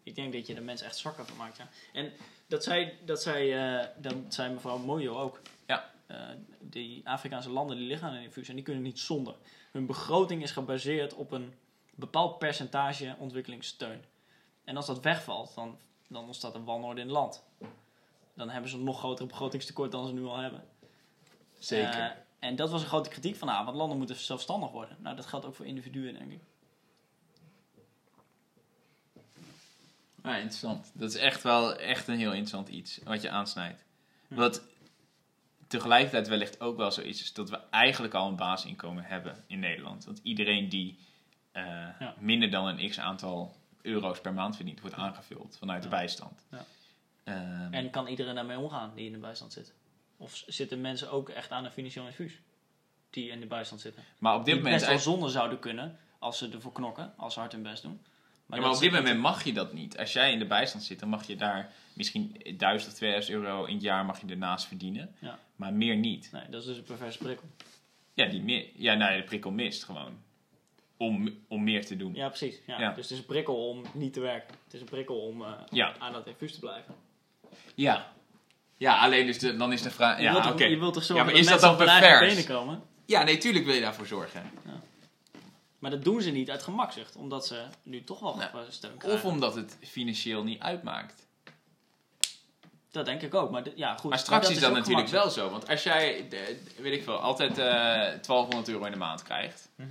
ik denk dat je de mensen echt zwakker van maakt. Ja. En dat zei, dat, zei, eh, dat zei mevrouw Mojo ook. Ja. Eh, die Afrikaanse landen die liggen aan een infuus en die kunnen niet zonder. Hun begroting is gebaseerd op een bepaald percentage ontwikkelingssteun. En als dat wegvalt, dan, dan ontstaat er wanorde in het land. Dan hebben ze een nog grotere begrotingstekort dan ze nu al hebben. Zeker. Eh, en dat was een grote kritiek van haar, want landen moeten zelfstandig worden. Nou, dat geldt ook voor individuen, denk ik. Ja, interessant. Dat is echt wel echt een heel interessant iets wat je aansnijdt. Hm. Wat tegelijkertijd wellicht ook wel zo is, is dat we eigenlijk al een basisinkomen hebben in Nederland. Want iedereen die eh, Ja. minder dan een x aantal euro's per maand verdient, wordt aangevuld vanuit de bijstand. Ja. Ehm, En kan iedereen daarmee omgaan die in de bijstand zit? Of zitten mensen ook echt aan een financieel infuus? Die in de bijstand zitten. maar op dit die moment, best wel zonder zouden kunnen als ze ervoor knokken, als ze hard hun best doen. Ja, maar op dit moment mag je dat niet. Als jij in de bijstand zit, dan mag je daar misschien 1000 of 2000 euro in het jaar mag je ernaast verdienen. Ja. Maar meer niet. Nee, dat is dus een perverse prikkel. Ja, die ja nou, de prikkel mist gewoon. Om, om meer te doen. Ja, precies. Ja. Ja. Dus het is een prikkel om niet te werken. Het is een prikkel om eh, Ja. aan dat infuus te blijven. Ja. Ja, alleen dus de, dan is de vraag... je, Ja, wilt oké. toch, je wilt toch Ja, zorgen maar is dat mensen dan op hun eigen pervers? benen komen? Ja, nee, tuurlijk wil je daarvoor zorgen. Maar dat doen ze niet uit gemakzucht, omdat ze nu toch wel Nou, uh, steun krijgen. Of omdat het financieel niet uitmaakt. Dat denk ik ook, maar ja, goed. Maar straks dat is dat natuurlijk wel zo. Want als jij, weet ik veel, altijd eh 1200 euro in de maand krijgt. Mhm.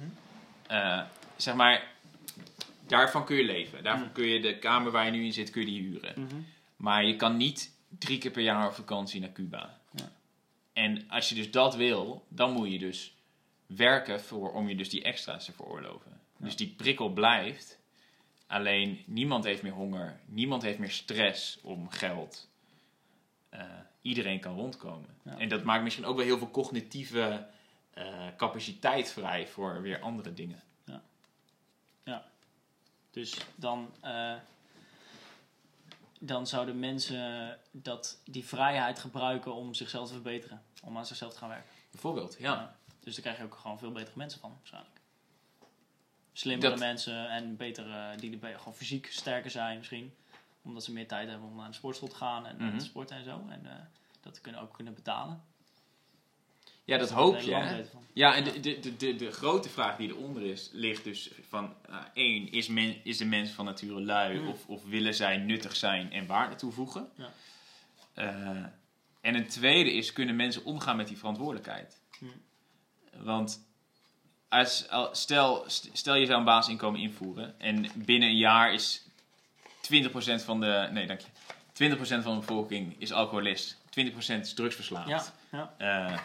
eh, zeg maar, daarvan kun je leven. Daarvan Mhm. kun je de kamer waar je nu in zit, kun je die huren. Mhm. Maar je kan niet drie keer per jaar op vakantie naar Cuba. Ja. En als je dus dat wil, dan moet je dus werken voor, om je dus die extra's te veroorloven. Dus die prikkel blijft. Alleen niemand heeft meer honger. Niemand heeft meer stress om geld. Eh, iedereen kan rondkomen. Ja. En dat maakt misschien ook wel heel veel cognitieve eh, capaciteit vrij voor weer andere dingen. Dus dan, eh, dan zouden mensen dat, die vrijheid gebruiken om zichzelf te verbeteren. Om aan zichzelf te gaan werken. Bijvoorbeeld, ja. Dus daar krijg je ook gewoon veel betere mensen van, waarschijnlijk. Slimmere Dat- mensen en betere, die er be- gewoon fysiek sterker zijn misschien. Omdat ze meer tijd hebben om naar de sportschool te gaan en, en Mhm. te sporten en zo. En eh, dat kunnen ook kunnen betalen. Ja, dat hoop je. hè? Ja, en de, de, de, de, de grote vraag die eronder is, ligt dus van... eh, één, is, men, is de mens van nature lui? Mm. Of, of willen zij nuttig zijn en waarde toevoegen? Ja. Eh, en een tweede is, kunnen mensen omgaan met die verantwoordelijkheid? Mm. Want als, al- stel, stel je zou een basisinkomen invoeren... en binnen een jaar is 20% van de... Nee, dank je. 20% van de bevolking is alcoholist. 20% is drugsverslaafd. Ja, ja. Eh,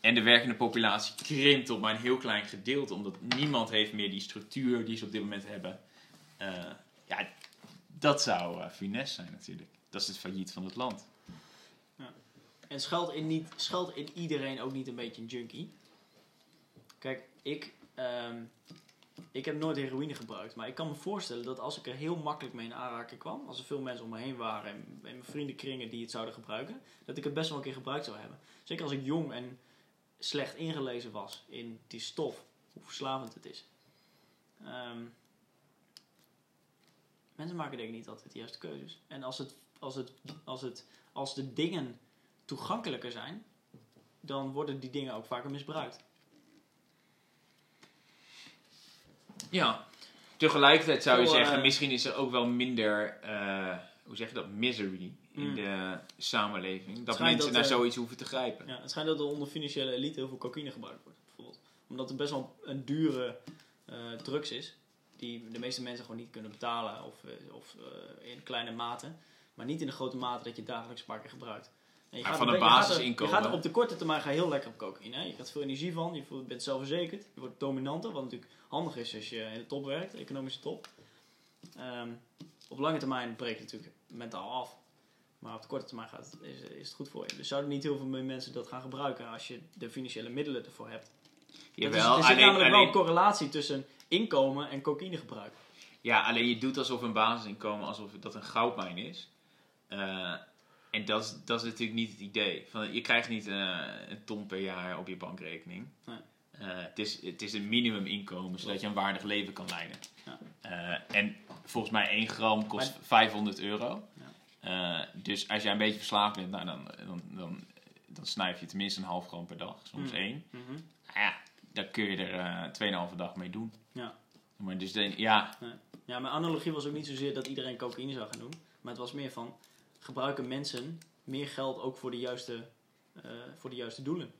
en de werkende populatie krimpt tot maar een heel klein gedeelte, omdat niemand heeft meer die structuur die ze op dit moment hebben. Eh, ja, dat zou eh funest zijn natuurlijk. Dat is het failliet van het land. En schuilt in, niet, schuilt in iedereen ook niet een beetje een junkie? Kijk, ik, ehm, ik heb nooit heroïne gebruikt. Maar ik kan me voorstellen dat als ik er heel makkelijk mee in aanraking kwam. Als er veel mensen om me heen waren en, mijn vriendenkringen die het zouden gebruiken. Dat ik het best wel een keer gebruikt zou hebben. Zeker als ik jong en slecht ingelezen was in die stof. Hoe verslavend het is. Ehm, mensen maken denk ik niet altijd de juiste keuzes. En als, het, als, het, als, het, als de dingen toegankelijker zijn, dan worden die dingen ook vaker misbruikt. Ja. Tegelijkertijd zou je zeggen, eh, misschien is er ook wel minder, eh, hoe zeg je dat, misery in Mm. de samenleving. Dat mensen dat, naar zoiets hoeven te grijpen. Ja, het schijnt dat er onder financiële elite heel veel cocaïne gebruikt wordt, bijvoorbeeld. Omdat het best wel een dure eh, drugs is, die de meeste mensen gewoon niet kunnen betalen of, of in kleine mate. Maar niet in de grote mate dat je dagelijks een paar keer gebruikt. En je gaat van een basisinkomen. Je gaat er op de korte termijn ga je heel lekker op cocaïne. Hè? Je krijgt veel energie van, je voelt- bent zelfverzekerd, je wordt dominanter, wat natuurlijk handig is als je in de top werkt, economische top. Ehm, op lange termijn breekt het natuurlijk mentaal af. Maar op de korte termijn gaat het, is, is het goed voor je. Dus zouden niet heel veel meer mensen dat gaan gebruiken als je de financiële middelen ervoor hebt. Jawel, er zit alleen, namelijk wel een correlatie tussen inkomen en cocaïnegebruik. Ja, alleen je doet alsof een basisinkomen alsof dat een goudmijn is. Eh, en dat is, dat is natuurlijk niet het idee. Van, je krijgt niet eh, een ton per jaar op je bankrekening. Nee. Eh, het, is, het is een minimuminkomen, zodat je een waardig leven kan leiden. Ja. Eh, en volgens mij 1 gram kost 500 euro. Eh, dus als jij een beetje verslaafd bent, nou, dan, dan, dan, dan snuif je tenminste een half gram per dag, soms Mm. één. Mhm. Nou ja, daar kun je er eh 2,5 dag mee doen. Ja. Maar dus de, ja, Ja, mijn analogie was ook niet zozeer dat iedereen cocaïne zou gaan doen. Maar het was meer van, gebruiken mensen meer geld ook voor de juiste, eh, voor de juiste doelen?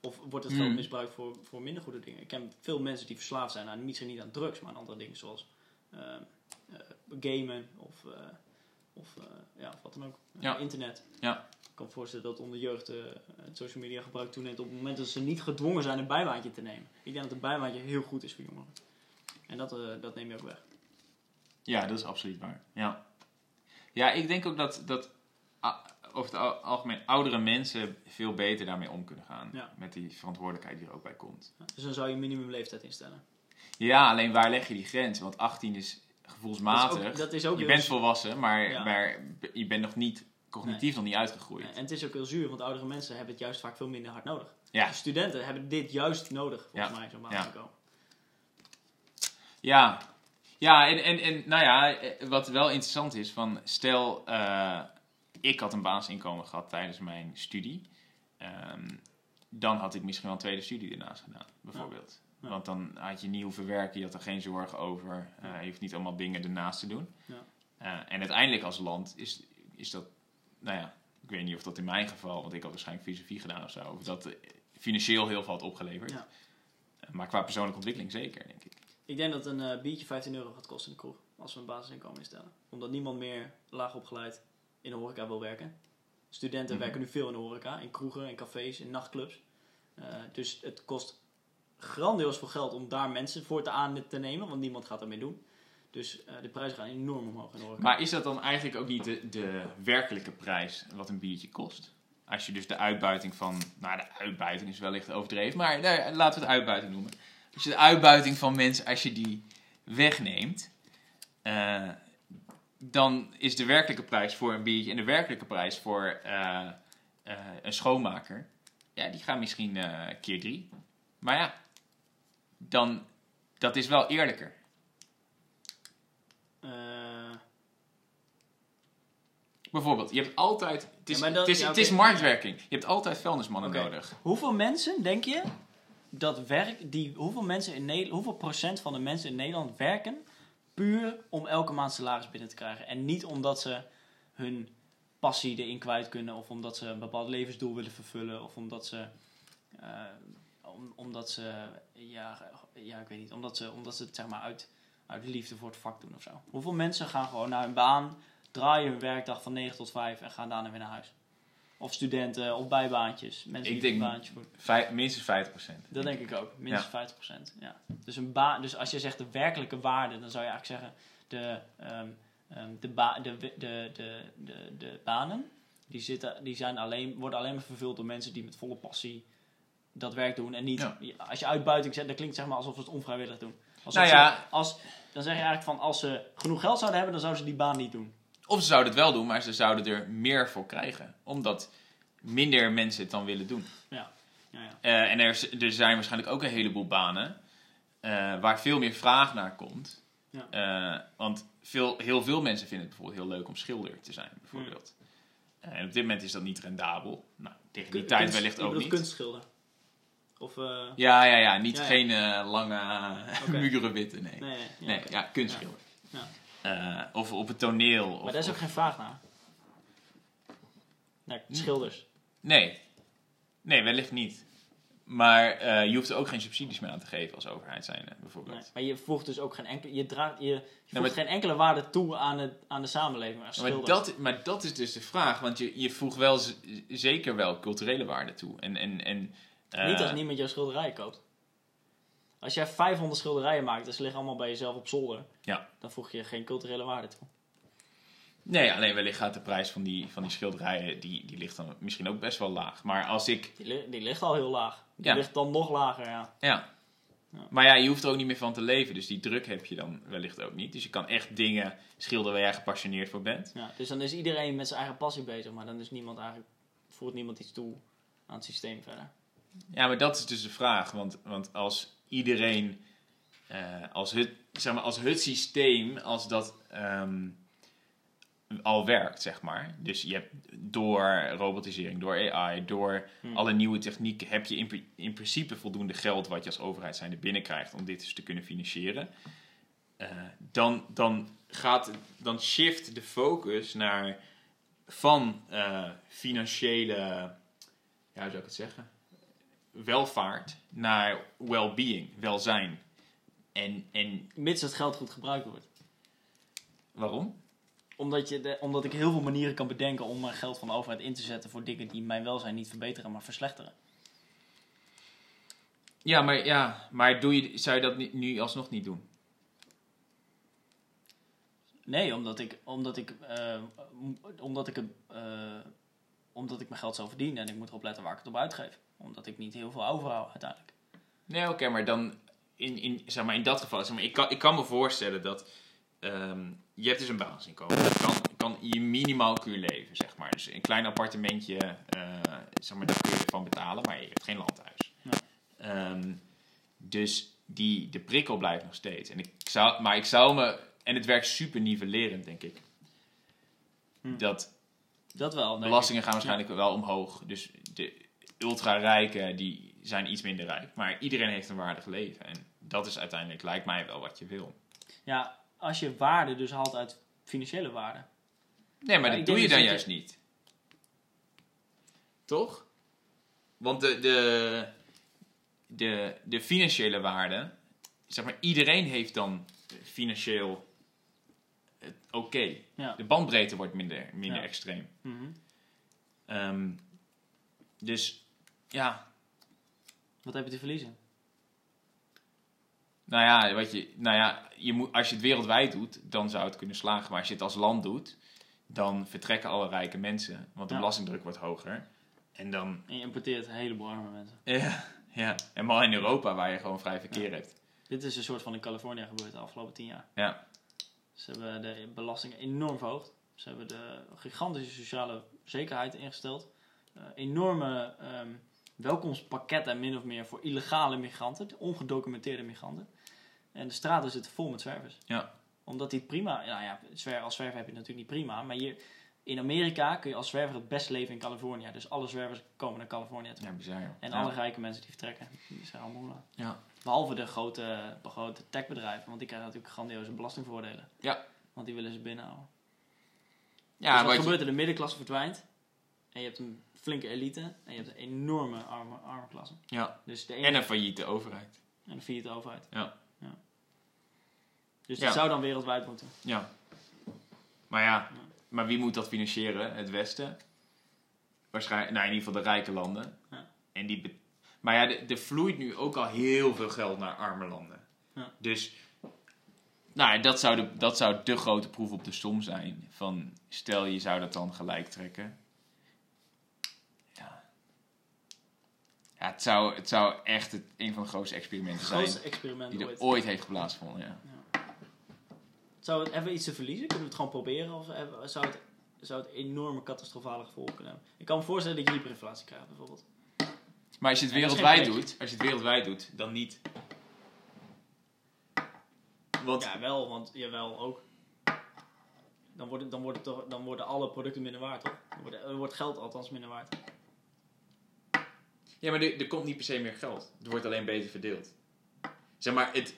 Of wordt het geld Hmm. misbruikt voor, voor minder goede dingen? Ik ken veel mensen die verslaafd zijn aan misschien niet aan drugs, maar aan andere dingen zoals eh, gamen of, eh, of, ja, of wat dan ook. Ja. internet. Ja. Ik kan me voorstellen dat onder jeugd het social media gebruik toeneemt op het moment dat ze niet gedwongen zijn een bijbaantje te nemen. Ik denk dat een bijbaantje heel goed is voor jongeren. En dat, dat neem je ook weg. Ja, dat is absoluut waar. Ja, ja ik denk ook dat, dat over het al- algemeen oudere mensen veel beter daarmee om kunnen gaan. Ja. Met die verantwoordelijkheid die er ook bij komt. Dus dan zou je minimumleeftijd instellen. Ja, alleen waar leg je die grens? Want 18 is gevoelsmatig. Dat is ook, dat is ook je bent volwassen, maar, Ja. maar je bent nog niet cognitief nog niet uitgegroeid. En het is ook heel zuur, want oudere mensen hebben het juist vaak veel minder hard nodig. Ja. Dus studenten hebben dit juist nodig, volgens mij, zo'n baan Ja. te komen. Ja, ja en, en, en nou ja, eh, wat wel interessant is, van stel, eh, ik had een basisinkomen gehad tijdens mijn studie, ehm, dan had ik misschien wel een tweede studie ernaast gedaan, bijvoorbeeld. Ja. Want dan had je niet hoeven werken, je had er geen zorgen over, eh, je hoeft niet allemaal dingen ernaast te doen. Ja. En uiteindelijk als land is, is dat, nou ja, ik weet niet of dat in mijn geval, want ik had waarschijnlijk filosofie gedaan of zo, of dat financieel heel veel had opgeleverd. Ja. Maar qua persoonlijke ontwikkeling zeker, denk ik. Ik denk dat een eh, biertje 15 euro gaat kosten in de kroeg. Als we een basisinkomen instellen. Omdat niemand meer laag opgeleid in de horeca wil werken. Studenten Mhm. werken nu veel in de horeca. In kroegen, in cafés, in nachtclubs. Eh, dus het kost grandioos veel geld om daar mensen voor te aan te nemen. Want niemand gaat ermee doen. Dus eh, de prijzen gaan enorm omhoog in de horeca. Maar is dat dan eigenlijk ook niet de, de werkelijke prijs wat een biertje kost? Als je dus de uitbuiting van, nou de uitbuiting is wellicht overdreven, maar nee, laten we het uitbuiting noemen. Als je de uitbuiting van mensen, als je die wegneemt, eh, dan is de werkelijke prijs voor een biertje en de werkelijke prijs voor eh, eh, een schoonmaker, ja, die gaan misschien keer drie. Maar ja, dan, dat is wel eerlijker. Bijvoorbeeld, je hebt altijd. Het is, Ja, maar dat- het is, ja, het is oké. marktwerking. Je hebt altijd vuilnismannen nodig. Hoeveel mensen, denk je, dat werk, die, hoeveel, mensen in Nederland, hoeveel procent van de mensen in Nederland werken puur om elke maand salaris binnen te krijgen? En niet omdat ze hun passie erin kwijt kunnen, of omdat ze een bepaald levensdoel willen vervullen, of omdat ze, eh, om, omdat ze, ja, ja, ik weet niet, omdat ze, omdat ze het zeg maar uit, uit liefde voor het vak doen of zo. Hoeveel mensen gaan gewoon naar hun baan, draaien hun werkdag van 9 tot 5 en gaan daarna weer naar huis? Of studenten, of bijbaantjes. Mensen Ik die denk- een baantje voor. Vijf, minstens 50%. Dat denk ik ook, minstens 50%. Ja. Dus, een ba dus als je zegt de werkelijke waarde, dan zou je eigenlijk zeggen de, ehm, ehm, de, ba de, de, de, de, de, banen, die, zitten, die zijn alleen, worden alleen maar vervuld door mensen die met volle passie dat werk doen. En niet, Ja. als je uitbuiting zegt, dat klinkt zeg maar alsof ze het onvrijwillig doen. Alsof Nou ze- ja. als, dan zeg je eigenlijk van, als ze genoeg geld zouden hebben, dan zouden ze die baan niet doen. Of ze zouden het wel doen, maar ze zouden er meer voor krijgen. Omdat minder mensen het dan willen doen. Ja, ja. Eh, en er, er zijn waarschijnlijk ook een heleboel banen eh, waar veel meer vraag naar komt. Ja. Eh, want veel, heel veel mensen vinden het bijvoorbeeld heel leuk om schilder te zijn, bijvoorbeeld. En op dit moment is dat niet rendabel. Nou, tegen die tijd kunst- wellicht ook niet. kunstschilder. Of, Ja, ja, ja. Niet Ja, ja. geen lange Oké. muren nee. nee, nee, ja, Nee, oké. ja, kunstschilder. Ja. Eh, of op het toneel. Of, Maar daar is ook of- geen vraag naar. Naar schilders. Nee. Nee, wellicht niet. Maar eh, je hoeft er ook geen subsidies meer aan te geven als overheid zijn, bijvoorbeeld. Nee, maar je voegt dus ook geen enkele, je draagt, je, je voegt geen enkele waarde toe aan, het, aan de samenleving als maar, dat, maar dat is dus de vraag, want je, je voegt wel zeker wel culturele waarde toe. En, en, en, eh, Niet als niemand jouw schilderijen koopt. Als jij 500 schilderijen maakt en ze liggen allemaal bij jezelf op zolder, Ja. dan voeg je geen culturele waarde toe. Nee, alleen wellicht gaat de prijs van die, van die schilderijen, die, die ligt dan misschien ook best wel laag. Maar als ik, Die, li- die ligt al heel laag. Die Ja. ligt dan nog lager, ja. ja. Ja. Maar ja, je hoeft er ook niet meer van te leven, dus die druk heb je dan wellicht ook niet. Dus je kan echt dingen schilderen waar jij gepassioneerd voor bent. ja. Dus dan is iedereen met zijn eigen passie bezig, maar dan is niemand eigenlijk, voert niemand iets toe aan het systeem verder. Ja, maar dat is dus de vraag. Want, want als iedereen, eh, als, het, zeg maar, als het systeem, als dat ehm, al werkt, zeg maar. Dus je hebt door robotisering, door AI, door Hmm. alle nieuwe technieken, heb je in, pri- in principe voldoende geld wat je als overheid zijnde binnenkrijgt om dit dus te kunnen financieren. Eh, dan, dan, gaat, dan shift de focus naar van eh, financiële, ja, hoe zou ik het zeggen? welvaart naar well-being, welzijn. En, en Mits het geld goed gebruikt wordt. waarom? Omdat, je de, omdat ik heel veel manieren kan bedenken om mijn geld van de overheid in te zetten voor dingen die mijn welzijn niet verbeteren, maar verslechteren. Ja, maar, ja, maar doe je, zou je dat nu alsnog niet doen? Nee, omdat ik, omdat ik, eh, omdat ik, eh, omdat ik mijn geld zo verdien en ik moet erop letten waar ik het op uitgeef. Omdat ik niet heel veel overhoud uiteindelijk. Nee, oké, maar dan in, in, zeg maar in dat geval, zeg maar, ik, kan, ik kan me voorstellen dat ehm, je hebt dus een basisinkomen. Dat kan, kan je minimaal kun je leven, zeg maar. Dus een klein appartementje, eh, zeg maar, daar kun je ervan betalen, maar je hebt geen landhuis. Ja. Ehm, dus die, de prikkel blijft nog steeds. En ik zou, maar ik zou me, en het werkt super nivellerend, denk ik. Hm. Dat Dat wel. ik. Belastingen gaan waarschijnlijk wel omhoog. Dus de ultra-rijken die zijn iets minder rijk. Maar iedereen heeft een waardig leven. En dat is uiteindelijk, lijkt mij wel wat je wil. Ja, als je waarde dus haalt uit financiële waarde. Nee, maar dat doe je dan juist niet. Toch? Want de, de, de, de financiële waarde, zeg maar, iedereen heeft dan financieel oké. Ja. De bandbreedte wordt minder, minder Ja. extreem. Mhm. Ehm, dus ja, Wat heb je te verliezen? nou ja, wat je, nou ja je moet, als je het wereldwijd doet, dan zou het kunnen slagen. Maar als je het als land doet, dan vertrekken alle rijke mensen. Want de Ja. belastingdruk wordt hoger. En dan En je importeert een heleboel arme mensen. Ja, ja. En maar in Europa waar je gewoon vrij verkeer hebt. Dit is een soort van in Californië gebeurd de afgelopen tien jaar. Ja. Ze hebben de belastingen enorm verhoogd. Ze hebben de gigantische sociale zekerheid ingesteld. Eh, enorme ehm, welkomstpakketten min of meer voor illegale migranten, ongedocumenteerde migranten. En de straten zitten vol met zwervers. Ja. Omdat die prima, nou ja, als zwerver heb je natuurlijk niet prima, maar hier in Amerika kun je als zwerver het best leven in Californië. Dus alle zwervers komen naar Californië toe. Ja, bizar. joh. En ja. alle rijke mensen die vertrekken, die zijn allemaal. Ja. Behalve de grote, de grote techbedrijven, want die krijgen natuurlijk grandioze belastingvoordelen. Ja. Want die willen ze binnenhouden. Ja, dus wat gebeurt er? De middenklasse verdwijnt. En je hebt een flinke elite. En je hebt een enorme arme, arme klasse. ja. Dus de ene En een failliete overheid. en een failliete overheid. Ja. Dus Ja. dat zou dan wereldwijd moeten. Ja. Maar ja, maar wie moet dat financieren? Het Westen? Waarschijnlijk, nou in ieder geval de rijke landen. Ja. En die maar ja, er- vloeit nu ook al heel veel geld naar arme landen. Ja. Dus nou, ja, dat, zou de, dat zou de grote proef op de som zijn. Van stel je zou dat dan gelijk trekken. Ja, het zou, het zou echt het, een van de grootste experimenten zijn grootste experiment die er ooit. ooit heeft plaatsgevonden. Ja. Zou het even iets te verliezen? Kunnen we het gewoon proberen? Of hebben- zou het, zou het enorme catastrofale gevolgen kunnen hebben? Ik kan me voorstellen dat je hyperinflatie krijgt bijvoorbeeld. Maar als je het Ja, wereldwijd doet, als je het wereldwijd doet, dan niet. Want Ja, wel, want jawel, ook. Dan worden, dan, worden toch, dan worden alle producten minder waard, toch? Dan wordt, wordt geld althans minder waard. Ja, maar er, er komt niet per se meer geld. Het wordt alleen beter verdeeld. Zeg maar, het...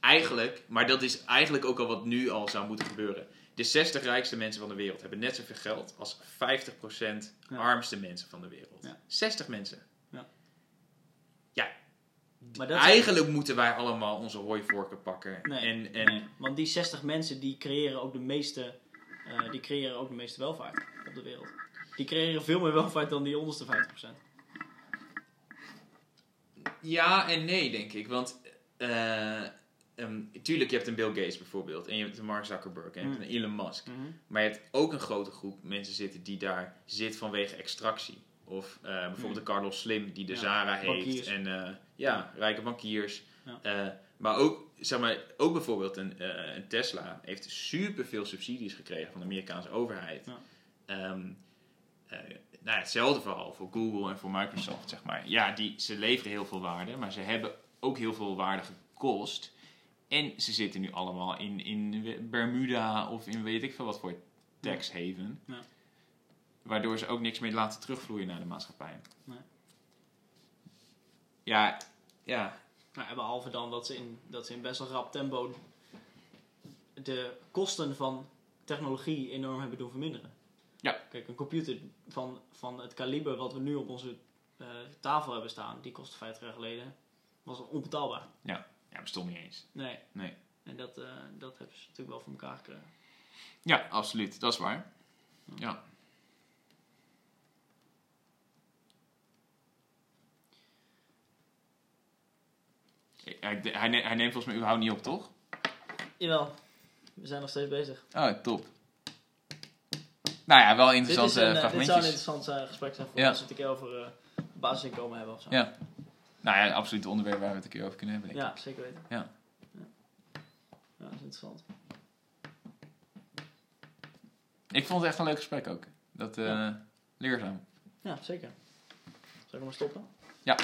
Eigenlijk, maar dat is eigenlijk ook al wat nu al zou moeten gebeuren. De 60 rijkste mensen van de wereld hebben net zoveel geld als 50% Ja. armste mensen van de wereld. Ja. 60 mensen. Ja. Ja, Maar dat eigenlijk moeten wij allemaal onze hooivorken pakken. Nee, en, en nee, want die 60 mensen die creëren ook de meeste, eh, die creëren ook de meeste welvaart op de wereld. Die creëren veel meer welvaart dan die onderste 50%. Ja en nee, denk ik. Want eh ehm, tuurlijk, je hebt een Bill Gates bijvoorbeeld. En je hebt een Mark Zuckerberg. En je hebt Mm. een Elon Musk. Maar je hebt ook een grote groep mensen zitten die daar zit vanwege extractie. Of eh, bijvoorbeeld de Carlos Slim, die de Ja, Zara heeft. bankiers. En eh, ja, rijke bankiers. Ja. Maar ook, zeg maar, ook bijvoorbeeld een, een Tesla heeft superveel subsidies gekregen van de Amerikaanse overheid. Ja. Ehm, eh, nou, hetzelfde verhaal voor Google en voor Microsoft, zeg maar. Ja, die, ze leveren heel veel waarde, maar ze hebben ook heel veel waarde gekost. En ze zitten nu allemaal in, in Bermuda of in weet ik veel wat voor tax haven. Ja. Waardoor ze ook niks meer laten terugvloeien naar de maatschappij. Nee. Ja, ja, Nou, behalve dan dat ze, in, dat ze in best wel rap tempo de kosten van technologie enorm hebben doen verminderen. Ja. Kijk, een computer van, van het kaliber wat we nu op onze eh, tafel hebben staan, die kostte 50 jaar geleden, was onbetaalbaar. ja, bestond niet eens. Nee. Nee. En dat, eh, dat hebben ze natuurlijk wel voor elkaar gekregen. Ja, absoluut. Dat is waar. Ja. Hij, hij, ne- hij neemt volgens mij überhaupt niet op, toch? Jawel, we zijn nog steeds bezig. Oh, top. Nou ja, wel Dit, is interessante een, eh, dit zou een fragmentjes. interessant eh, gesprek zijn voor Ja. als we het een keer over eh, basisinkomen hebben of zo. Ja. Nou ja, absoluut het onderwerp waar we het een keer over kunnen hebben. denk ik. Ja, zeker weten. Ja. Ja, Ja, dat is interessant. Ik vond het echt een leuk gesprek ook. Dat eh Ja. leerzaam. Ja, zeker. Zal ik hem maar stoppen? Ja.